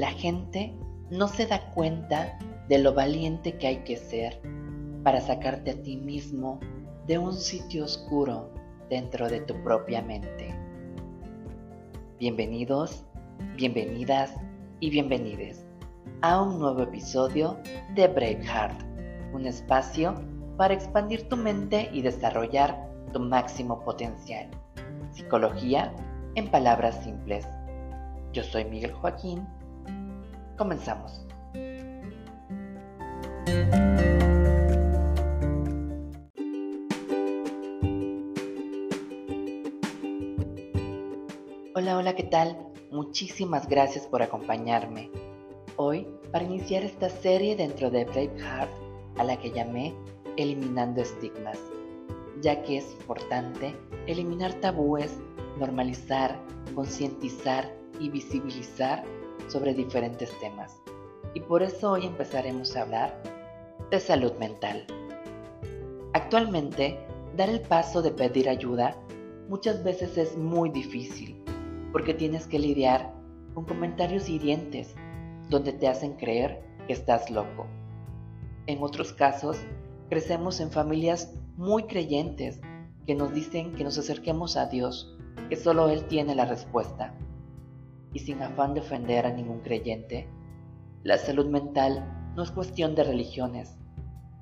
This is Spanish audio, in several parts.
la gente no se da cuenta de lo valiente que hay que ser para sacarte a ti mismo de un sitio oscuro dentro de tu propia mente. Bienvenidos, bienvenidas y bienvenides a un nuevo episodio de Braveheart, un espacio para expandir tu mente y desarrollar tu máximo potencial. Psicología en palabras simples. Yo soy Miguel Joaquín. Comenzamos. Hola, hola, ¿qué tal? Muchísimas gracias por acompañarme. Hoy, para iniciar esta serie dentro de Braveheart, a la que llamé Eliminando Estigmas, ya que es importante eliminar tabúes, normalizar, concientizar y visibilizar sobre diferentes temas. Y por eso hoy empezaremos a hablar de salud mental. Actualmente, dar el paso de pedir ayuda muchas veces es muy difícil porque tienes que lidiar con comentarios hirientes donde te hacen creer que estás loco. En otros casos, crecemos en familias muy creyentes que nos dicen que nos acerquemos a Dios, que solo Él tiene la respuesta. Y sin afán de ofender a ningún creyente, la salud mental no es cuestión de religiones.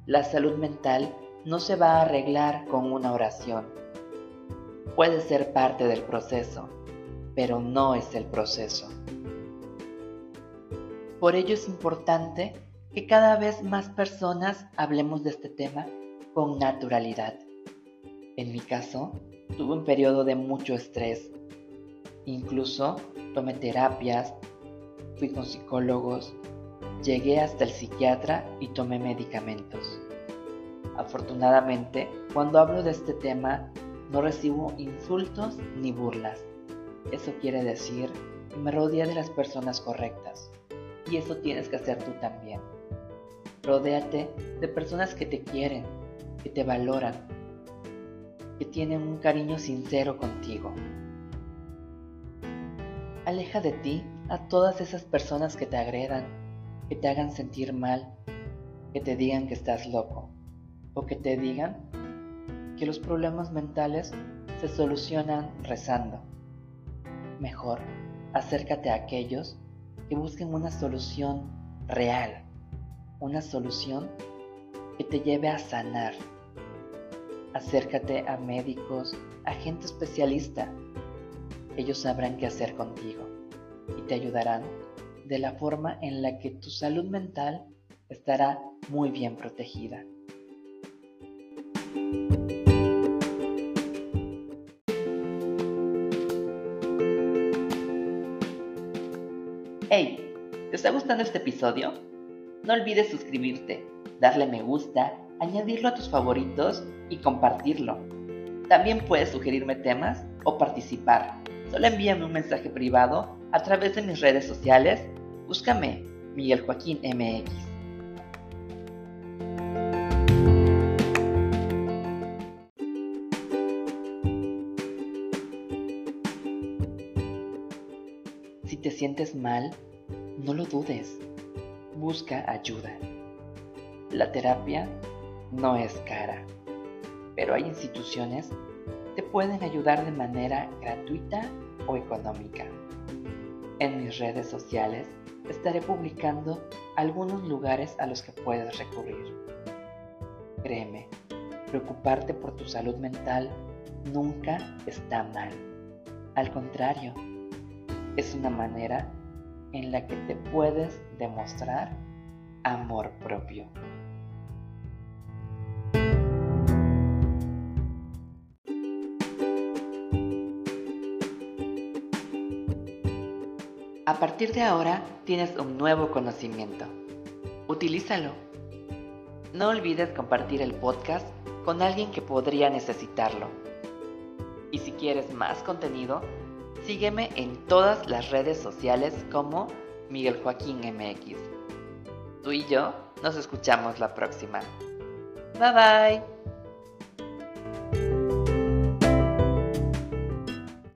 La salud mental no se va a arreglar con una oración. Puede ser parte del proceso, pero no es el proceso. Por ello es importante que cada vez más personas hablemos de este tema con naturalidad. En mi caso, tuve un periodo de mucho estrés. Incluso tomé terapias, fui con psicólogos, llegué hasta el psiquiatra y tomé medicamentos. Afortunadamente, cuando hablo de este tema, no recibo insultos ni burlas. Eso quiere decir que me rodea de las personas correctas. Y eso tienes que hacer tú también. Rodéate de personas que te quieren, que te valoran, que tienen un cariño sincero contigo. Aleja de ti a todas esas personas que te agredan, que te hagan sentir mal, que te digan que estás loco o que te digan que los problemas mentales se solucionan rezando. Mejor, acércate a aquellos que busquen una solución real, una solución que te lleve a sanar. Acércate a médicos, a gente especialista. Ellos sabrán qué hacer contigo y te ayudarán de la forma en la que tu salud mental estará muy bien protegida. Hey, ¿te está gustando este episodio? No olvides suscribirte, darle me gusta, añadirlo a tus favoritos y compartirlo. También puedes sugerirme temas o participar. Solo envíame un mensaje privado a través de mis redes sociales. Búscame Miguel Joaquín MX. Si te sientes mal, no lo dudes. Busca ayuda. La terapia no es cara, pero hay instituciones te pueden ayudar de manera gratuita o económica. En mis redes sociales estaré publicando algunos lugares a los que puedes recurrir. Créeme, preocuparte por tu salud mental nunca está mal. Al contrario, es una manera en la que te puedes demostrar amor propio. A partir de ahora tienes un nuevo conocimiento. Utilízalo. No olvides compartir el podcast con alguien que podría necesitarlo. Y si quieres más contenido, Sígueme en todas las redes sociales como Miguel Joaquín MX. Tú y yo nos escuchamos la próxima. Bye bye.